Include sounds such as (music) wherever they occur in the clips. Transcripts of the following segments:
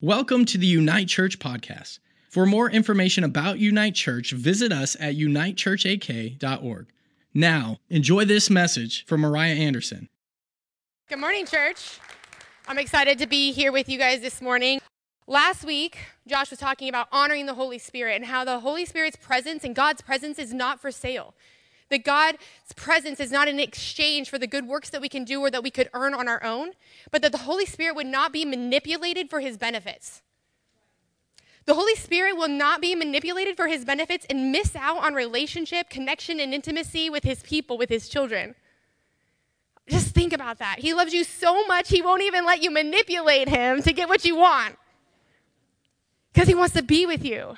Welcome to the Unite Church podcast. For more information about Unite Church, visit us at unitechurchak.org. Now, enjoy this message from Mariah Anderson. Good morning, church. I'm excited to be here with you guys this morning. Last week, Josh was talking about honoring the Holy Spirit and how the Holy Spirit's presence and God's presence is not for sale. That God's presence is not in exchange for the good works that we can do or that we could earn on our own, but that the Holy Spirit would not be manipulated for his benefits. The Holy Spirit will not be manipulated for his benefits and miss out on relationship, connection, and intimacy with his people, with his children. Just think about that. He loves you so much, he won't even let you manipulate him to get what you want. Because he wants to be with you.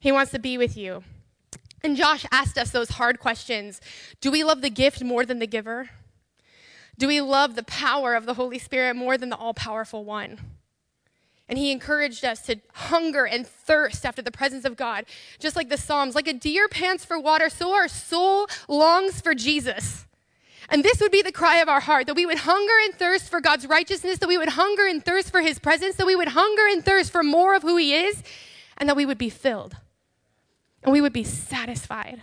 He wants to be with you. And Josh asked us those hard questions Do we love the gift more than the giver? Do we love the power of the Holy Spirit more than the all powerful one? And he encouraged us to hunger and thirst after the presence of God. Just like the Psalms, like a deer pants for water, so our soul longs for Jesus. And this would be the cry of our heart that we would hunger and thirst for God's righteousness, that we would hunger and thirst for his presence, that we would hunger and thirst for more of who he is, and that we would be filled and we would be satisfied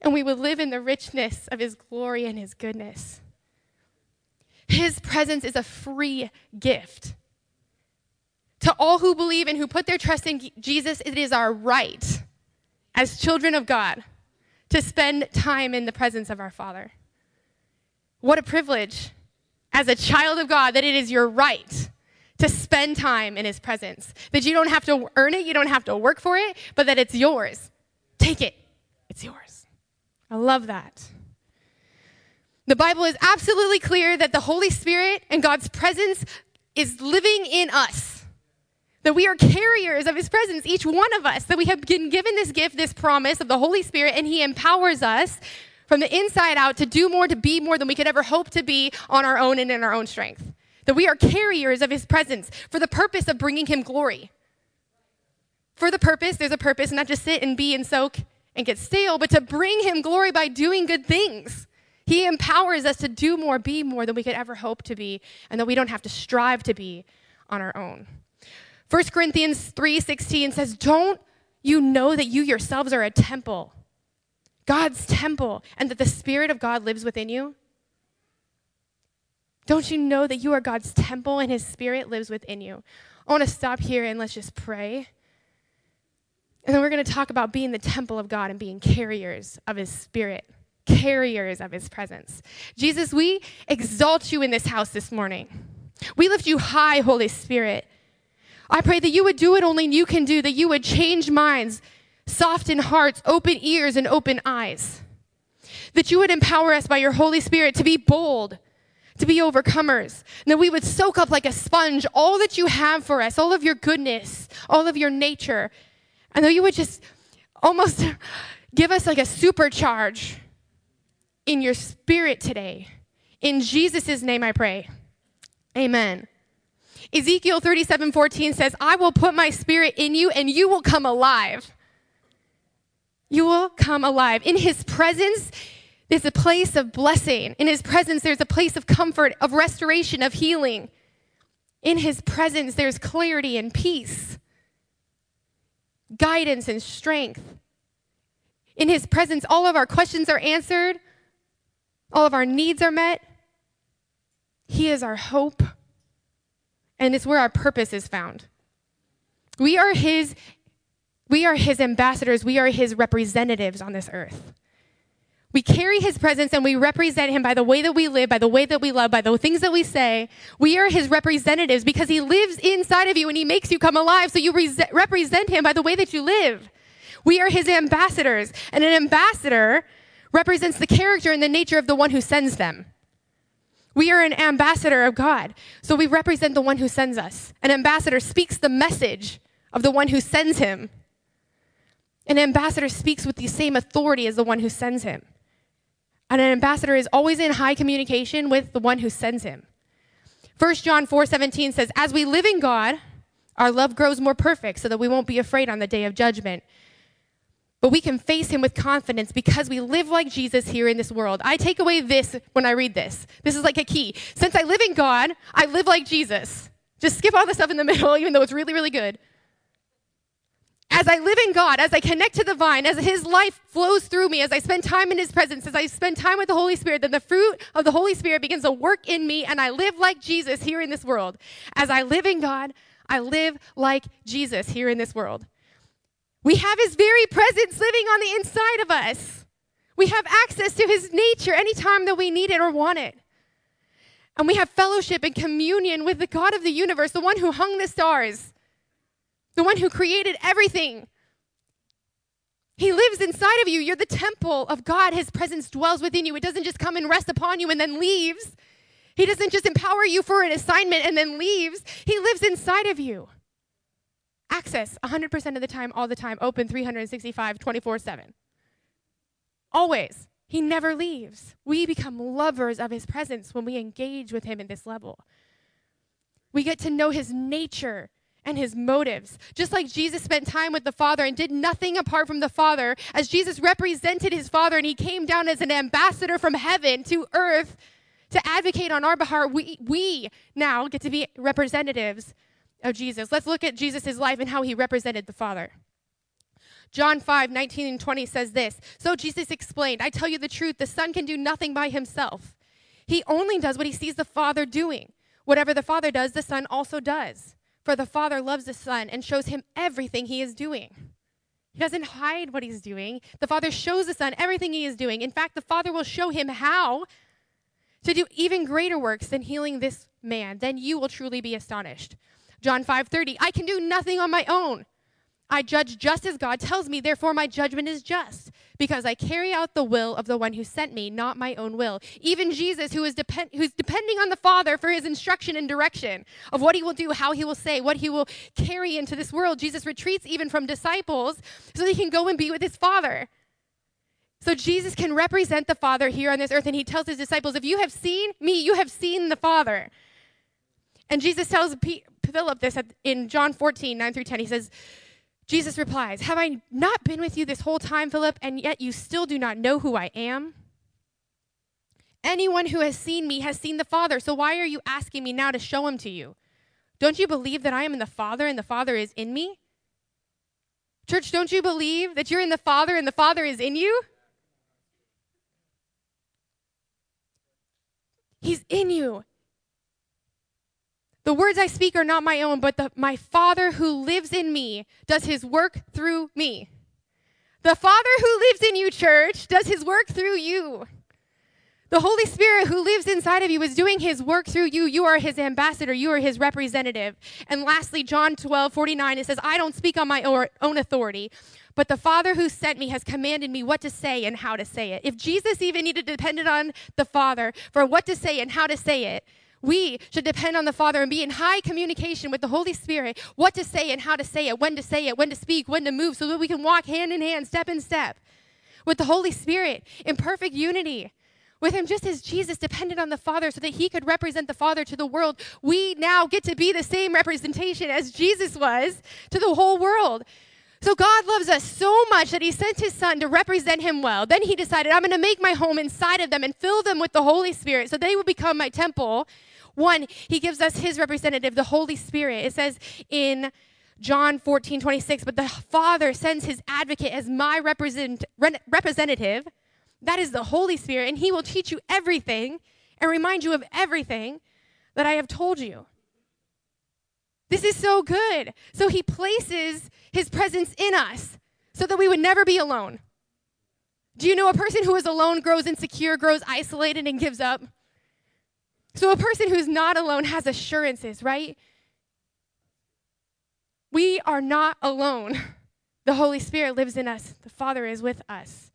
and we would live in the richness of his glory and his goodness. His presence is a free gift. To all who believe and who put their trust in Jesus, it is our right as children of God to spend time in the presence of our Father. What a privilege as a child of God that it is your right to spend time in his presence. That you don't have to earn it, you don't have to work for it, but that it's yours. Take it, it's yours. I love that. The Bible is absolutely clear that the Holy Spirit and God's presence is living in us. That we are carriers of His presence, each one of us, that we have been given this gift, this promise of the Holy Spirit, and He empowers us from the inside out to do more, to be more than we could ever hope to be on our own and in our own strength. That we are carriers of his presence for the purpose of bringing him glory. For the purpose, there's a purpose, not just sit and be and soak and get stale, but to bring him glory by doing good things. He empowers us to do more, be more than we could ever hope to be, and that we don't have to strive to be on our own. 1 Corinthians 3:16 says, "Don't you know that you yourselves are a temple, God's temple, and that the spirit of God lives within you?" Don't you know that you are God's temple and his spirit lives within you? I want to stop here and let's just pray. And then we're going to talk about being the temple of God and being carriers of his spirit, carriers of his presence. Jesus, we exalt you in this house this morning. We lift you high, Holy Spirit. I pray that you would do what only you can do, that you would change minds, soften hearts, open ears, and open eyes. That you would empower us by your Holy Spirit to be bold to be overcomers. And that we would soak up like a sponge all that you have for us, all of your goodness, all of your nature. And that you would just almost (laughs) give us like a supercharge in your spirit today. In Jesus' name I pray. Amen. Ezekiel 37 14 says, I will put my spirit in you and you will come alive. You will come alive. In his presence, there's a place of blessing. In his presence, there's a place of comfort, of restoration, of healing. In his presence, there's clarity and peace, guidance and strength. In his presence, all of our questions are answered, all of our needs are met. He is our hope, and it's where our purpose is found. We are his we are his ambassadors, we are his representatives on this earth. We carry his presence and we represent him by the way that we live, by the way that we love, by the things that we say. We are his representatives because he lives inside of you and he makes you come alive. So you re- represent him by the way that you live. We are his ambassadors, and an ambassador represents the character and the nature of the one who sends them. We are an ambassador of God, so we represent the one who sends us. An ambassador speaks the message of the one who sends him. An ambassador speaks with the same authority as the one who sends him. And an ambassador is always in high communication with the one who sends him. 1 John 4 17 says, As we live in God, our love grows more perfect so that we won't be afraid on the day of judgment. But we can face him with confidence because we live like Jesus here in this world. I take away this when I read this. This is like a key. Since I live in God, I live like Jesus. Just skip all the stuff in the (laughs) middle, even though it's really, really good. As I live in God, as I connect to the vine, as His life flows through me, as I spend time in His presence, as I spend time with the Holy Spirit, then the fruit of the Holy Spirit begins to work in me, and I live like Jesus here in this world. As I live in God, I live like Jesus here in this world. We have His very presence living on the inside of us. We have access to His nature anytime that we need it or want it. And we have fellowship and communion with the God of the universe, the one who hung the stars, the one who created everything. He lives inside of you. You're the temple of God. His presence dwells within you. It doesn't just come and rest upon you and then leaves. He doesn't just empower you for an assignment and then leaves. He lives inside of you. Access 100% of the time, all the time, open 365, 24 7. Always. He never leaves. We become lovers of his presence when we engage with him in this level. We get to know his nature and his motives. Just like Jesus spent time with the Father and did nothing apart from the Father, as Jesus represented his Father and he came down as an ambassador from heaven to earth to advocate on our behalf, we, we now get to be representatives of Jesus. Let's look at Jesus' life and how he represented the Father. John 5, 19 and 20 says this So Jesus explained, I tell you the truth, the Son can do nothing by himself. He only does what he sees the Father doing. Whatever the Father does, the Son also does. For the Father loves the Son and shows him everything he is doing. He doesn't hide what he's doing. The Father shows the Son everything he is doing. In fact, the Father will show him how to do even greater works than healing this man. Then you will truly be astonished. John 5:30 I can do nothing on my own. I judge just as God tells me, therefore my judgment is just, because I carry out the will of the one who sent me, not my own will. Even Jesus, who is depend- who's depending on the Father for his instruction and direction of what he will do, how he will say, what he will carry into this world, Jesus retreats even from disciples so that he can go and be with his Father. So Jesus can represent the Father here on this earth, and he tells his disciples, If you have seen me, you have seen the Father. And Jesus tells P- Philip this in John 14, 9 through 10. He says, Jesus replies, Have I not been with you this whole time, Philip, and yet you still do not know who I am? Anyone who has seen me has seen the Father, so why are you asking me now to show him to you? Don't you believe that I am in the Father and the Father is in me? Church, don't you believe that you're in the Father and the Father is in you? He's in you. The words I speak are not my own, but the, my Father who lives in me does his work through me. The Father who lives in you, church, does his work through you. The Holy Spirit who lives inside of you is doing his work through you. You are his ambassador, you are his representative. And lastly, John 12, 49, it says, I don't speak on my own authority, but the Father who sent me has commanded me what to say and how to say it. If Jesus even needed to depend on the Father for what to say and how to say it, we should depend on the Father and be in high communication with the Holy Spirit, what to say and how to say it, when to say it, when to speak, when to move, so that we can walk hand in hand, step in step with the Holy Spirit in perfect unity. With him, just as Jesus depended on the Father so that he could represent the Father to the world, we now get to be the same representation as Jesus was to the whole world. So God loves us so much that he sent his son to represent him well. Then he decided, I'm going to make my home inside of them and fill them with the Holy Spirit so they will become my temple one, he gives us his representative, the Holy Spirit. It says in John 14, 26, but the Father sends his advocate as my represent, representative. That is the Holy Spirit, and he will teach you everything and remind you of everything that I have told you. This is so good. So he places his presence in us so that we would never be alone. Do you know a person who is alone grows insecure, grows isolated, and gives up? So a person who's not alone has assurances, right? We are not alone. (laughs) The Holy Spirit lives in us, the Father is with us.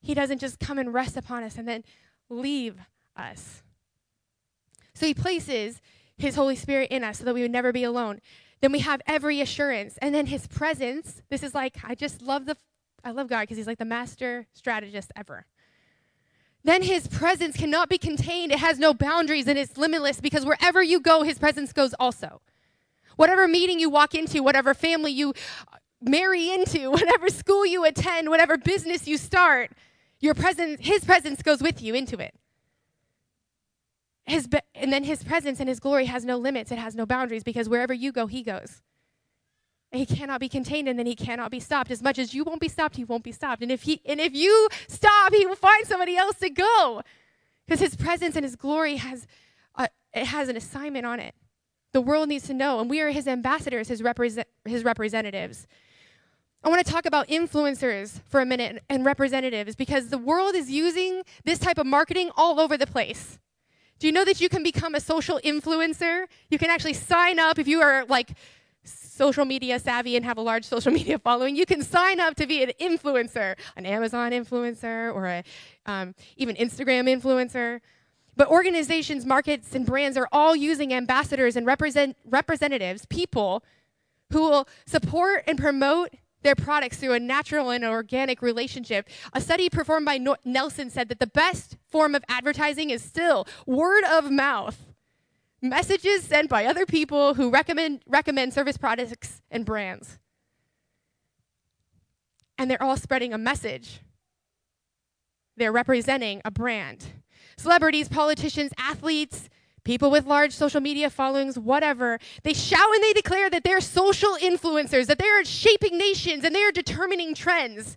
He doesn't just come and rest upon us and then leave us. So He places His Holy Spirit in us so that we would never be alone. Then we have every assurance. And then His presence, this is like, I just love the, I love God because He's like the master strategist ever then his presence cannot be contained. It has no boundaries and it's limitless because wherever you go, his presence goes also. Whatever meeting you walk into, whatever family you uh, marry into, (laughs) whatever school you attend, whatever business you start, your presence, his presence goes with you into it. his, and then his presence and his glory has no limits, it has no boundaries, because wherever you go, he goes. He cannot be contained and then he cannot be stopped. As much as you won't be stopped, he won't be stopped. And if he and if you stop, he will find somebody else to go. Because his presence and his glory has a, it has an assignment on it. The world needs to know, and we are his ambassadors, his, represent, his representatives. I want to talk about influencers for a minute and representatives because the world is using this type of marketing all over the place. Do you know that you can become a social influencer? You can actually sign up if you are like social media savvy and have a large social (laughs) media following. You can sign up to be an influencer, an Amazon influencer, or a, um, even Instagram influencer. But organizations, markets, and brands are all using ambassadors and represent, representatives, people who will support and promote their products through a natural and organic relationship. A study performed by no- Nielsen said that the best form of advertising is still word of mouth. Messages sent by other people who recommend, recommend service products and brands. And they're all spreading a message. They're representing a brand. Celebrities, politicians, athletes, people with large social media followings, whatever, they shout and they declare that they're social influencers, that they're shaping nations and they're determining trends.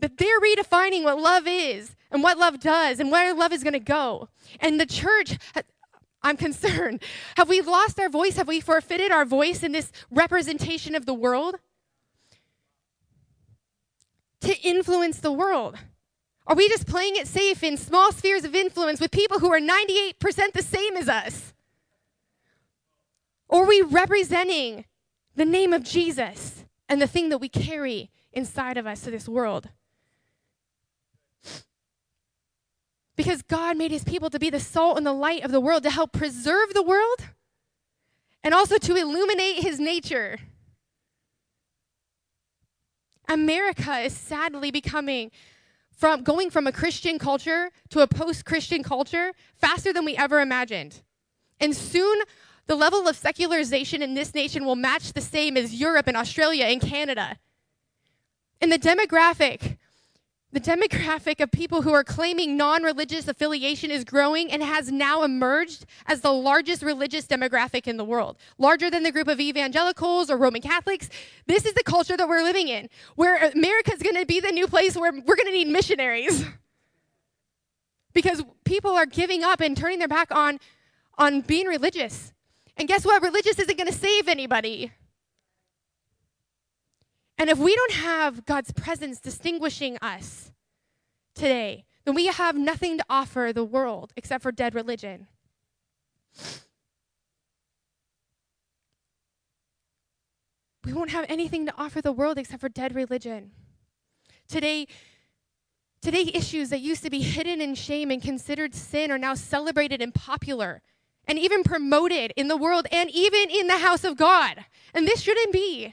That they're redefining what love is and what love does and where love is going to go. And the church, I'm concerned. (laughs) Have we lost our voice? Have we forfeited our voice in this representation of the world? To influence the world. Are we just playing it safe in small spheres of influence with people who are 98% the same as us? Or are we representing the name of Jesus and the thing that we carry inside of us to this world? Because God made his people to be the salt and the light of the world, to help preserve the world and also to illuminate his nature. America is sadly becoming from going from a Christian culture to a post Christian culture faster than we ever imagined. And soon, the level of secularization in this nation will match the same as Europe and Australia and Canada. And the demographic the demographic of people who are claiming non religious affiliation is growing and has now emerged as the largest religious demographic in the world. Larger than the group of evangelicals or Roman Catholics. This is the culture that we're living in, where America is going to be the new place where we're going to need missionaries. (laughs) because people are giving up and turning their back on, on being religious. And guess what? Religious isn't going to save anybody. And if we don't have God's presence distinguishing us today, then we have nothing to offer the world except for dead religion. We won't have anything to offer the world except for dead religion. Today, today issues that used to be hidden in shame and considered sin are now celebrated and popular and even promoted in the world and even in the house of God. And this shouldn't be.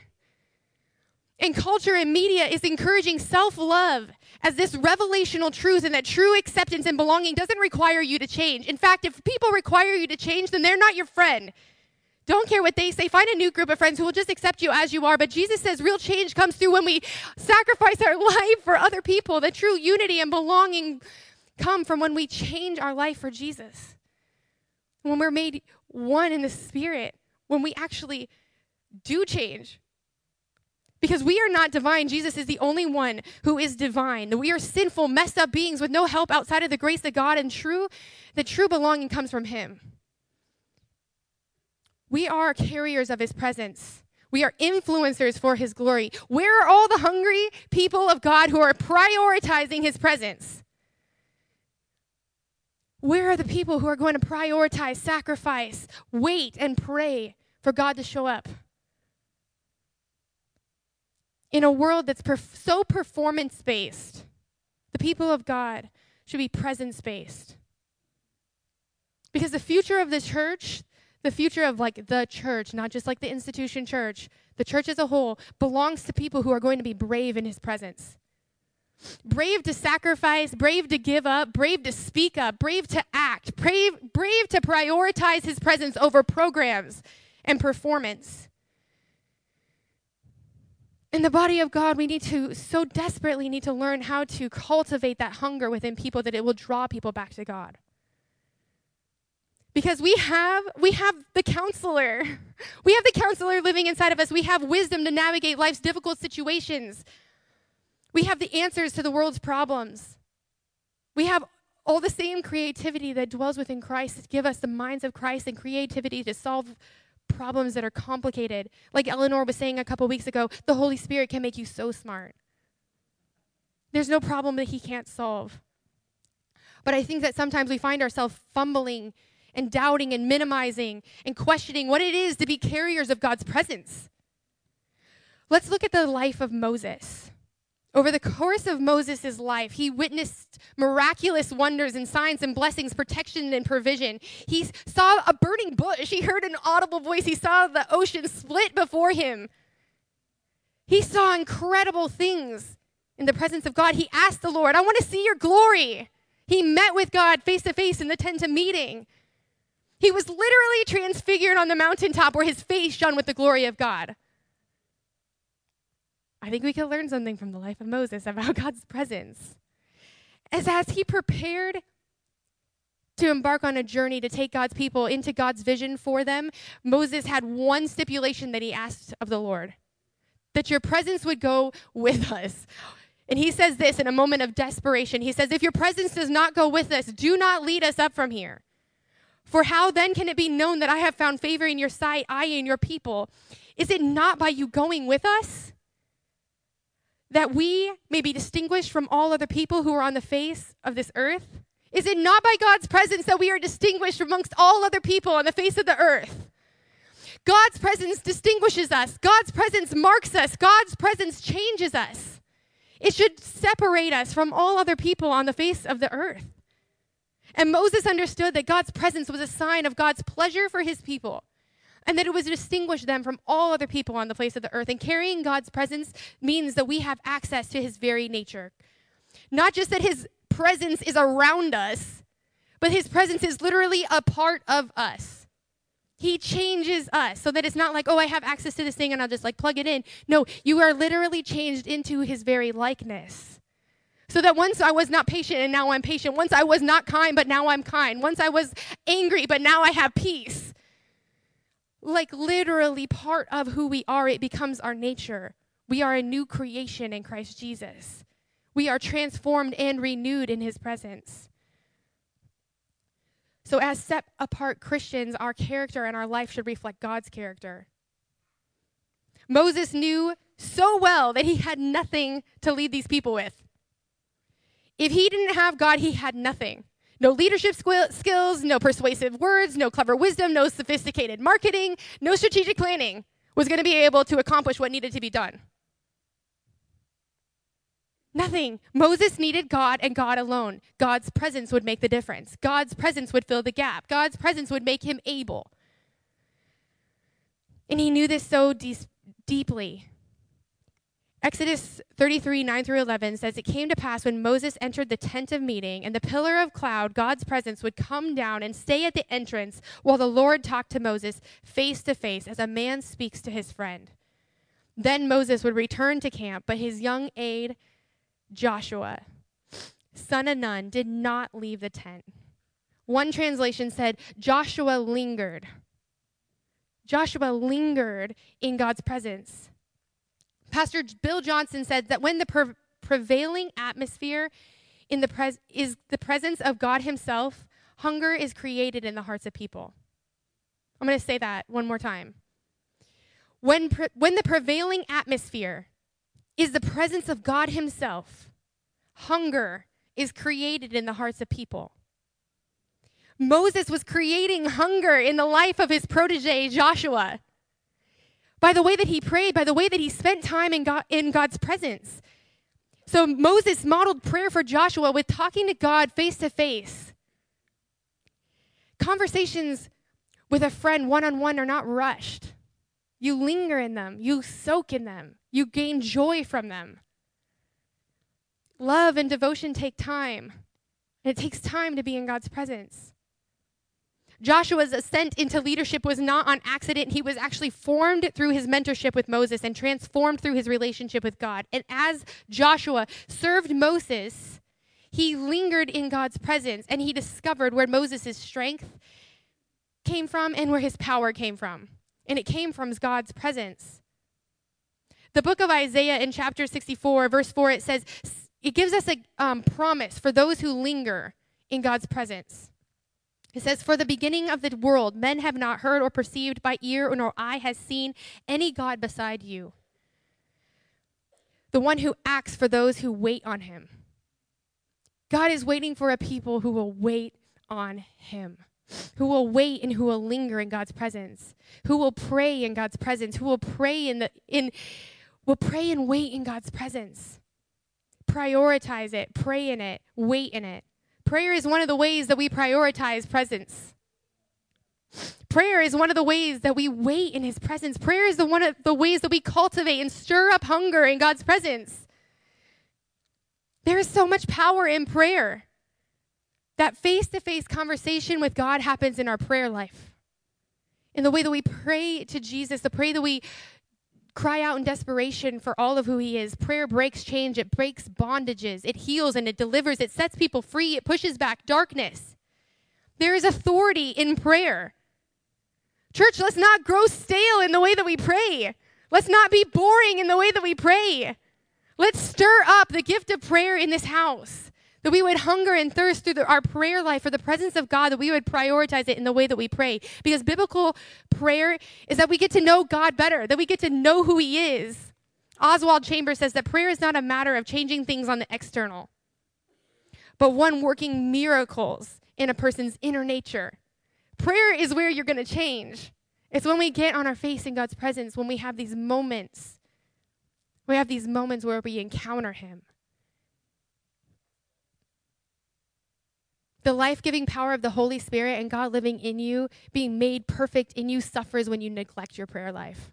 And culture and media is encouraging self love as this revelational truth and that true acceptance and belonging doesn't require you to change. In fact, if people require you to change, then they're not your friend. Don't care what they say. Find a new group of friends who will just accept you as you are. But Jesus says real change comes through when we sacrifice our (laughs) life for other people. The true unity and belonging come from when we change our life for Jesus. When we're made one in the Spirit, when we actually do change. Because we are not divine. Jesus is the only one who is divine. We are sinful, messed up beings with no help outside of the grace of God, and true, the true belonging comes from Him. We are carriers of His presence. We are influencers for His glory. Where are all the hungry people of God who are prioritizing His presence? Where are the people who are going to prioritize, sacrifice, wait, and pray for God to show up? In a world that's perf- so performance based, the people of God should be presence based. Because the future of the church, the future of like the church, not just like the institution church, the church as a whole, belongs to people who are going to be brave in his presence. Brave to sacrifice, brave to give up, brave to speak up, brave to act, brave, brave to prioritize his presence over programs and performance. In the body of God, we need to so desperately need to learn how to cultivate that hunger within people that it will draw people back to God. Because we have we have the counselor. (laughs) We have the counselor living inside of us. We have wisdom to navigate life's difficult situations. We have the answers to the world's problems. We have all the same creativity that dwells within Christ give us the minds of Christ and creativity to solve problems that are complicated. Like Eleanor was saying a couple weeks ago, the Holy Spirit can make you so smart. There's no problem that He can't solve. But I think that sometimes we find ourselves fumbling and doubting and minimizing and questioning what it is to be carriers of God's presence. Let's look at the life of Moses. Over the course of Moses' life, he witnessed miraculous wonders and signs and blessings, protection and provision. He saw a burning bush. He heard an audible voice. He saw the ocean split before him. He saw incredible things in the presence of God. He asked the Lord, I want to see your glory. He met with God face to face in the tent of meeting. He was literally transfigured on the mountaintop where his face shone with the glory of God. I think we can learn something from the life of Moses about (laughs) God's presence. As as he prepared to embark on a journey to take God's people into God's vision for them, Moses had one stipulation that he asked of the Lord that your presence would go (laughs) with us. And he says this in a moment of desperation. He says, If your presence does not go with us, do not lead us up from here. For how then can it be known that I have found favor in your sight, I and your people? Is it not by you going with us? That we may be distinguished from all other people who are on the face of this earth? Is it not by God's presence that we are distinguished amongst all other people on the face of the earth? God's presence distinguishes us. God's presence marks us. God's presence changes us. It should separate us from all other people on the face of the earth. And Moses understood that God's presence was a sign of God's pleasure for his people and that it was to distinguish them from all other people on the face of the earth. And carrying God's presence means that we have access to his very nature. Not just that his presence is around us, but his presence is literally a part of us. He changes us so that it's not like, oh, I have access to this thing and I'll just like plug it in. No, you are literally changed into his very likeness. So that once I was not patient and now I'm patient. Once I was not kind, but now I'm kind. Once I was angry, but now I have peace like literally part of who we are. It becomes our nature. We are a new creation in Christ Jesus. We are transformed and renewed in his presence. So, as set apart Christians, our character and our life should reflect God's character. Moses knew so well that he had nothing to lead these people with. If he didn't have God, he had nothing. No leadership skills, no persuasive words, no clever wisdom, no sophisticated marketing, no strategic planning was going to be able to accomplish what needed to be done. Nothing. Moses needed God and God alone. God's presence would make the difference. God's presence would fill the gap. God's presence would make him able. And he knew this so de- deeply Exodus 33, 9 through 11 says, It came to pass when Moses entered the tent of meeting, and the pillar of cloud, God's presence, would come down and stay at the entrance while the Lord talked to Moses face to face as a man speaks to his friend. Then Moses would return to camp, but his young aide, Joshua, son of Nun, did not leave the tent. One translation said, Joshua lingered. Joshua lingered in God's presence. Pastor Bill Johnson said that when the pre- prevailing atmosphere in the pres- is the presence of God Himself, hunger is created in the hearts of people. I'm going to say that one more time. When, pre- when the prevailing atmosphere is the presence of God Himself, hunger is created in the hearts of people. Moses was creating hunger in the life of his protege, Joshua by the way that he prayed, by the way that he spent time in, God, in God's presence. So Moses modeled prayer for Joshua with talking to God face to face. Conversations with a friend one on one are not rushed. You linger in them, you soak in them, you gain joy from them. Love and devotion take time, and it takes time to be in God's presence. Joshua's ascent into leadership was not on accident. He was actually formed through his mentorship with Moses and transformed through his relationship with God. And as Joshua served Moses, he lingered in God's presence and he discovered where Moses' strength came from and where his power came from. And it came from God's presence. The book of Isaiah in chapter 64, verse 4, it says, it gives us a um, promise for those who linger in God's presence. It says, For the beginning of the world, men have not heard or perceived by ear, nor eye has seen any God beside you. The one who acts for those who wait on him. God is waiting for a people who will wait on him, who will wait and who will linger in God's presence, who will pray in God's presence, who will pray in the in will pray and wait in God's presence. Prioritize it, pray in it, wait in it. Prayer is one of the ways that we prioritize presence. Prayer is one of the ways that we wait in his presence. Prayer is the one of the ways that we cultivate and stir up hunger in God's presence. There is so much power in prayer. That face to face conversation with God happens in our prayer life. In the way that we pray to Jesus, the pray that we cry out in desperation for all of who he is. Prayer breaks change, it breaks bondages, it heals and it delivers, it sets people free, it pushes back darkness. There is authority in prayer. Church, let's not grow stale in the way that we pray. Let's not be boring in the way that we pray. Let's stir up the gift of prayer in this house that we would hunger and thirst through the, our prayer life for the presence of God, that we would prioritize it in the way that we pray. Because biblical prayer is that we get to know God better, that we get to know who He is. Oswald Chambers says that prayer is not a matter of changing things on the external, but one working miracles in a person's inner nature. Prayer is where you're going to change. It's when we get on our face in God's presence, when we have these moments. We have these moments where we encounter Him. The life giving power of the Holy Spirit and God living in you, being made perfect in you, suffers when you neglect your prayer life.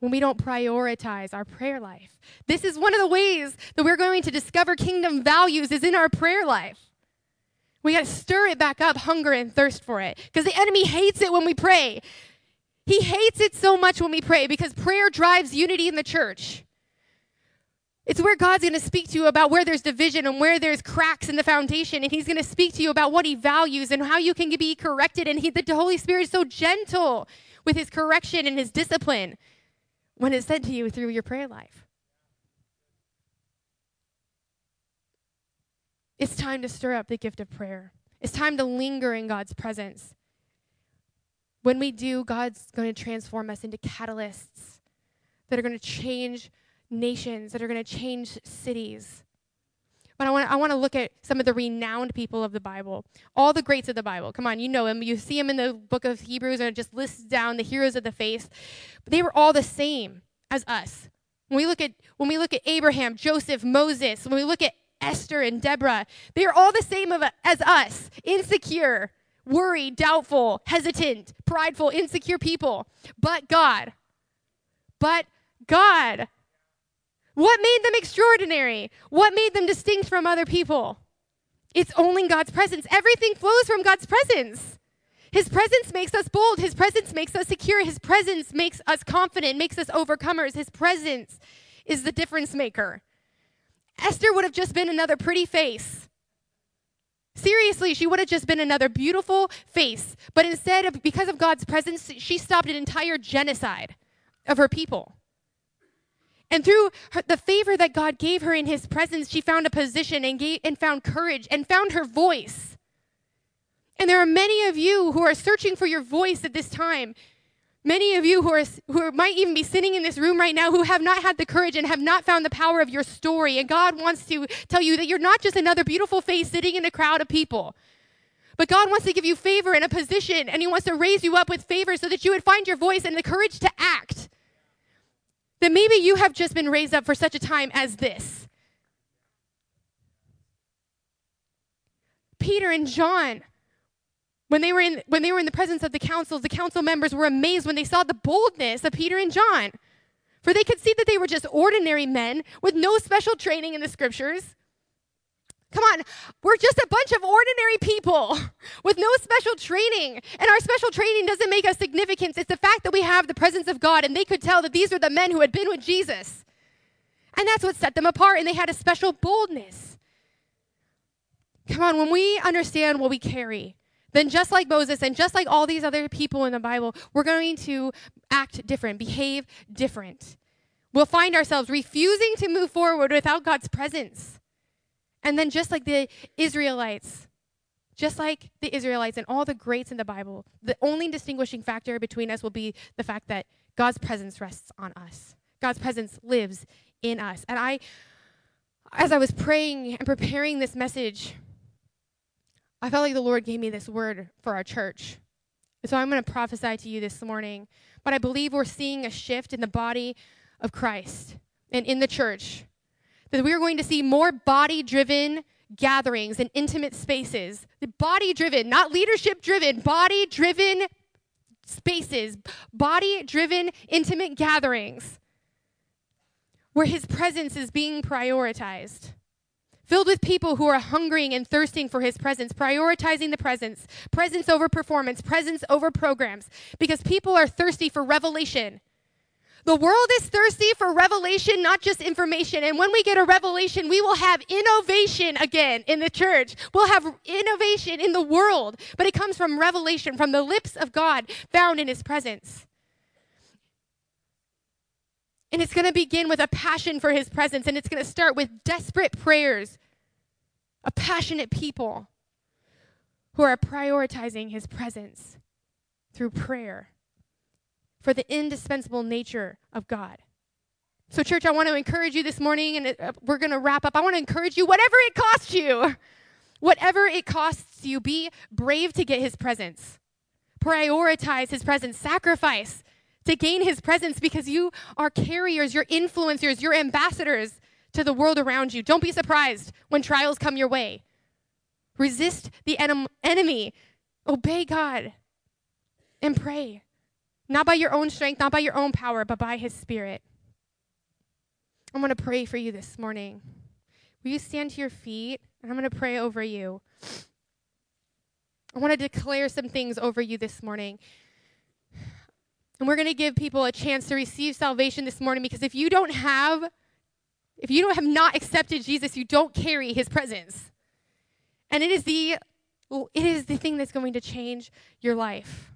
When we don't prioritize our prayer life. This is one of the ways that we're going to discover kingdom values is in our prayer life. We got to stir it back up, hunger and thirst for it. Because the enemy hates it when we pray. He hates it so much when we pray because prayer drives unity in the church. It's where God's going to speak to you about where there's division and where there's cracks in the foundation. And He's going to speak to you about what He values and how you can be corrected. And he, the Holy Spirit is so gentle with His correction and His discipline when it's said to you through your prayer life. It's time to stir up the gift of prayer. It's time to linger in God's presence. When we do, God's going to transform us into catalysts that are going to change nations, that are going to change cities. But I want, I want to look at some of the renowned people of the Bible, all the greats of the Bible. Come on, you know them. You see them in the book of Hebrews, and it just lists down the heroes of the faith. But they were all the same as us. When we look at when we look at Abraham, Joseph, Moses, when we look at Esther and Deborah, they are all the same of, as us, insecure, worried, doubtful, hesitant, prideful, insecure people. But God, but God what made them extraordinary? What made them distinct from other people? It's only God's presence. Everything flows from God's presence. His presence makes us bold. His presence makes us secure. His presence makes us confident, makes us overcomers. His presence is the difference maker. Esther would have just been another pretty face. Seriously, she would have just been another beautiful face. But instead, of, because of God's presence, she stopped an entire genocide of her people. And through her, the favor that God gave her in his presence, she found a position and, gave, and found courage and found her voice. And there are many of you who are searching for your voice at this time. Many of you who, are, who might even be sitting in this room right now who have not had the courage and have not found the power of your story. And God wants to tell you that you're not just another beautiful face sitting in a crowd of people. But God wants to give you favor and a position, and He wants to raise you up with favor so that you would find your voice and the courage to act that maybe you have just been raised up for such a time as this. Peter and John, when they were in, when they were in the presence of the councils, the council members were amazed when they saw the boldness of Peter and John. For they could see that they were just ordinary men with no special training in the scriptures. Come on, we're just a bunch of ordinary people (laughs) with no special training. And our special training doesn't make us significant. It's the fact that we have the presence of God, and they could tell that these were the men who had been with Jesus. And that's what set them apart, and they had a special boldness. Come on, when we understand what we carry, then just like Moses and just like all these other people in the Bible, we're going to act different, behave different. We'll find ourselves refusing to move forward without God's presence. And then, just like the Israelites, just like the Israelites and all the greats in the Bible, the only distinguishing factor between us will be the fact that God's presence rests on us. God's presence lives in us. And I, as I was praying and preparing this message, I felt like the Lord gave me this word for our church. so I'm going to prophesy to you this morning. But I believe we're seeing a shift in the body of Christ and in the church. That we are going to see more body driven gatherings and intimate spaces. Body driven, not leadership driven, body driven spaces, body driven intimate gatherings where his presence is being prioritized filled with people who are hungering and thirsting for his presence, prioritizing the presence, presence over performance, presence over programs, because people are thirsty for revelation. The world is thirsty for revelation, not just information. And when we get a revelation, we will have innovation again in the church. We'll have innovation in the world, but it comes from revelation, from the lips of God found in his presence. And it's going to begin with a passion for his presence, and it's going to start with desperate prayers, a passionate people who are prioritizing his presence through prayer for the indispensable nature of God. So, church, I want to encourage you this morning, and uh, we're going to wrap up. I want to encourage you, whatever it costs you, (laughs) whatever it costs you, be brave to get his presence. Prioritize his presence, sacrifice to gain his presence because you are carriers, you're influencers, you're ambassadors to the world around you. Don't be surprised when trials come your way. Resist the en- enemy, obey God, and pray. Not by your own strength, not by your own power, but by his spirit. I'm going to pray for you this morning. Will you stand to your feet? And I'm going to pray over you. I want to declare some things over you this morning. And we're going to give people a chance to receive salvation this morning because if you don't have if you don't have not accepted Jesus, you don't carry his presence. And it is the it is the thing that's going to change your life.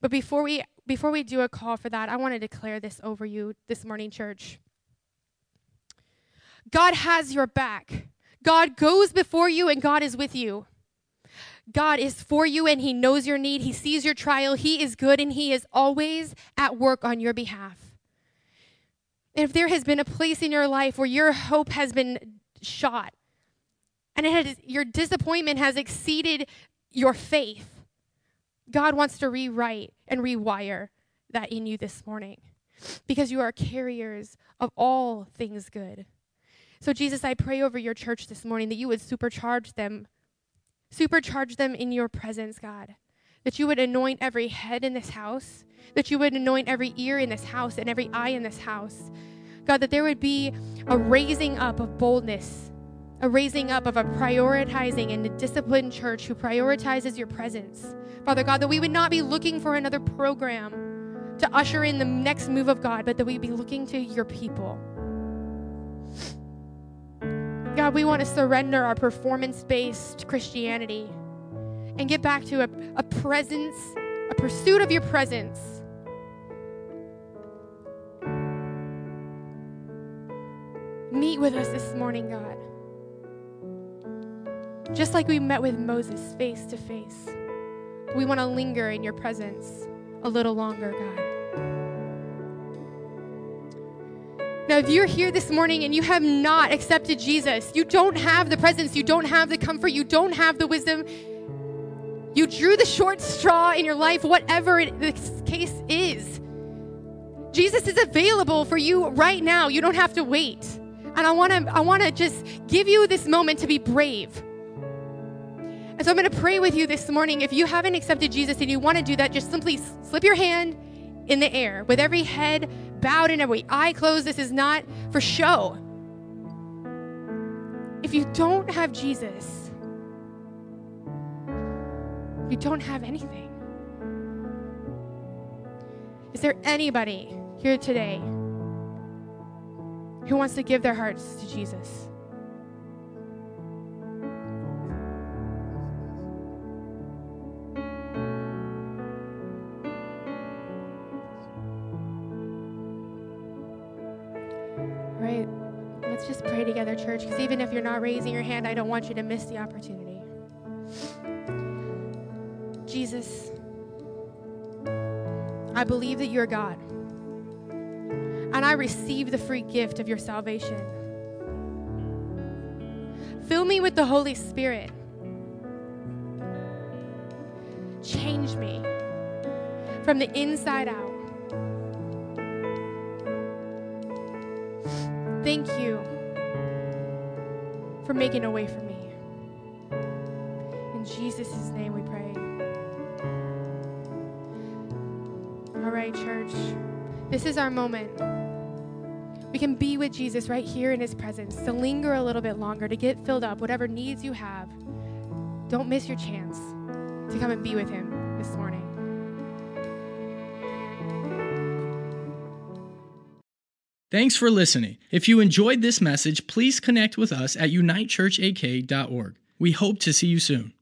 But before we before we do a call for that, I want to declare this over you this morning, church. God has your back. God goes before you and God is with you. God is for you and He knows your need. He sees your trial. He is good and He is always at work on your behalf. If there has been a place in your life where your hope has been shot and it has, your disappointment has exceeded your faith, God wants to rewrite and rewire that in you this morning because you are carriers of all things good. So, Jesus, I pray over your church this morning that you would supercharge them Supercharge them in your presence, God. That you would anoint every head in this house, that you would anoint every ear in this house and every eye in this house. God, that there would be a raising up of boldness, a raising up of a prioritizing and a disciplined church who prioritizes your presence. Father God, that we would not be looking for another program to usher in the next move of God, but that we'd be looking to your people. God, we want to surrender our performance based Christianity and get back to a, a presence, a pursuit of your presence. Meet with us this morning, God. Just like we met with Moses face to face, we want to linger in your presence a little longer, God. Now, if you're here this morning and you have not accepted Jesus, you don't have the presence, you don't have the comfort, you don't have the wisdom, you drew the short straw in your life, whatever it, the case is. Jesus is available for you right now. You don't have to wait. And I want to I want to just give you this moment to be brave. And so I'm going to pray with you this morning. If you haven't accepted Jesus and you want to do that, just simply slip your hand in the air with every head bowed and every eye closed. This is not for show. If you don't have Jesus, you don't have anything. Is there anybody here today who wants to give their hearts to Jesus? Together, church, because even if you're not raising your hand, I don't want you to miss the opportunity. Jesus, I believe that you're God, and I receive the free gift of your salvation. Fill me with the Holy Spirit. Change me from the inside out. For making a way for me. In Jesus' name we pray. All right, church. This is our moment. We can be with Jesus right here in his presence, to linger a little bit longer, to get filled up, whatever needs you have. Don't miss your chance to come and be with him Thanks for listening. If you enjoyed this message, please connect with us at unitechurchak.org. We hope to see you soon.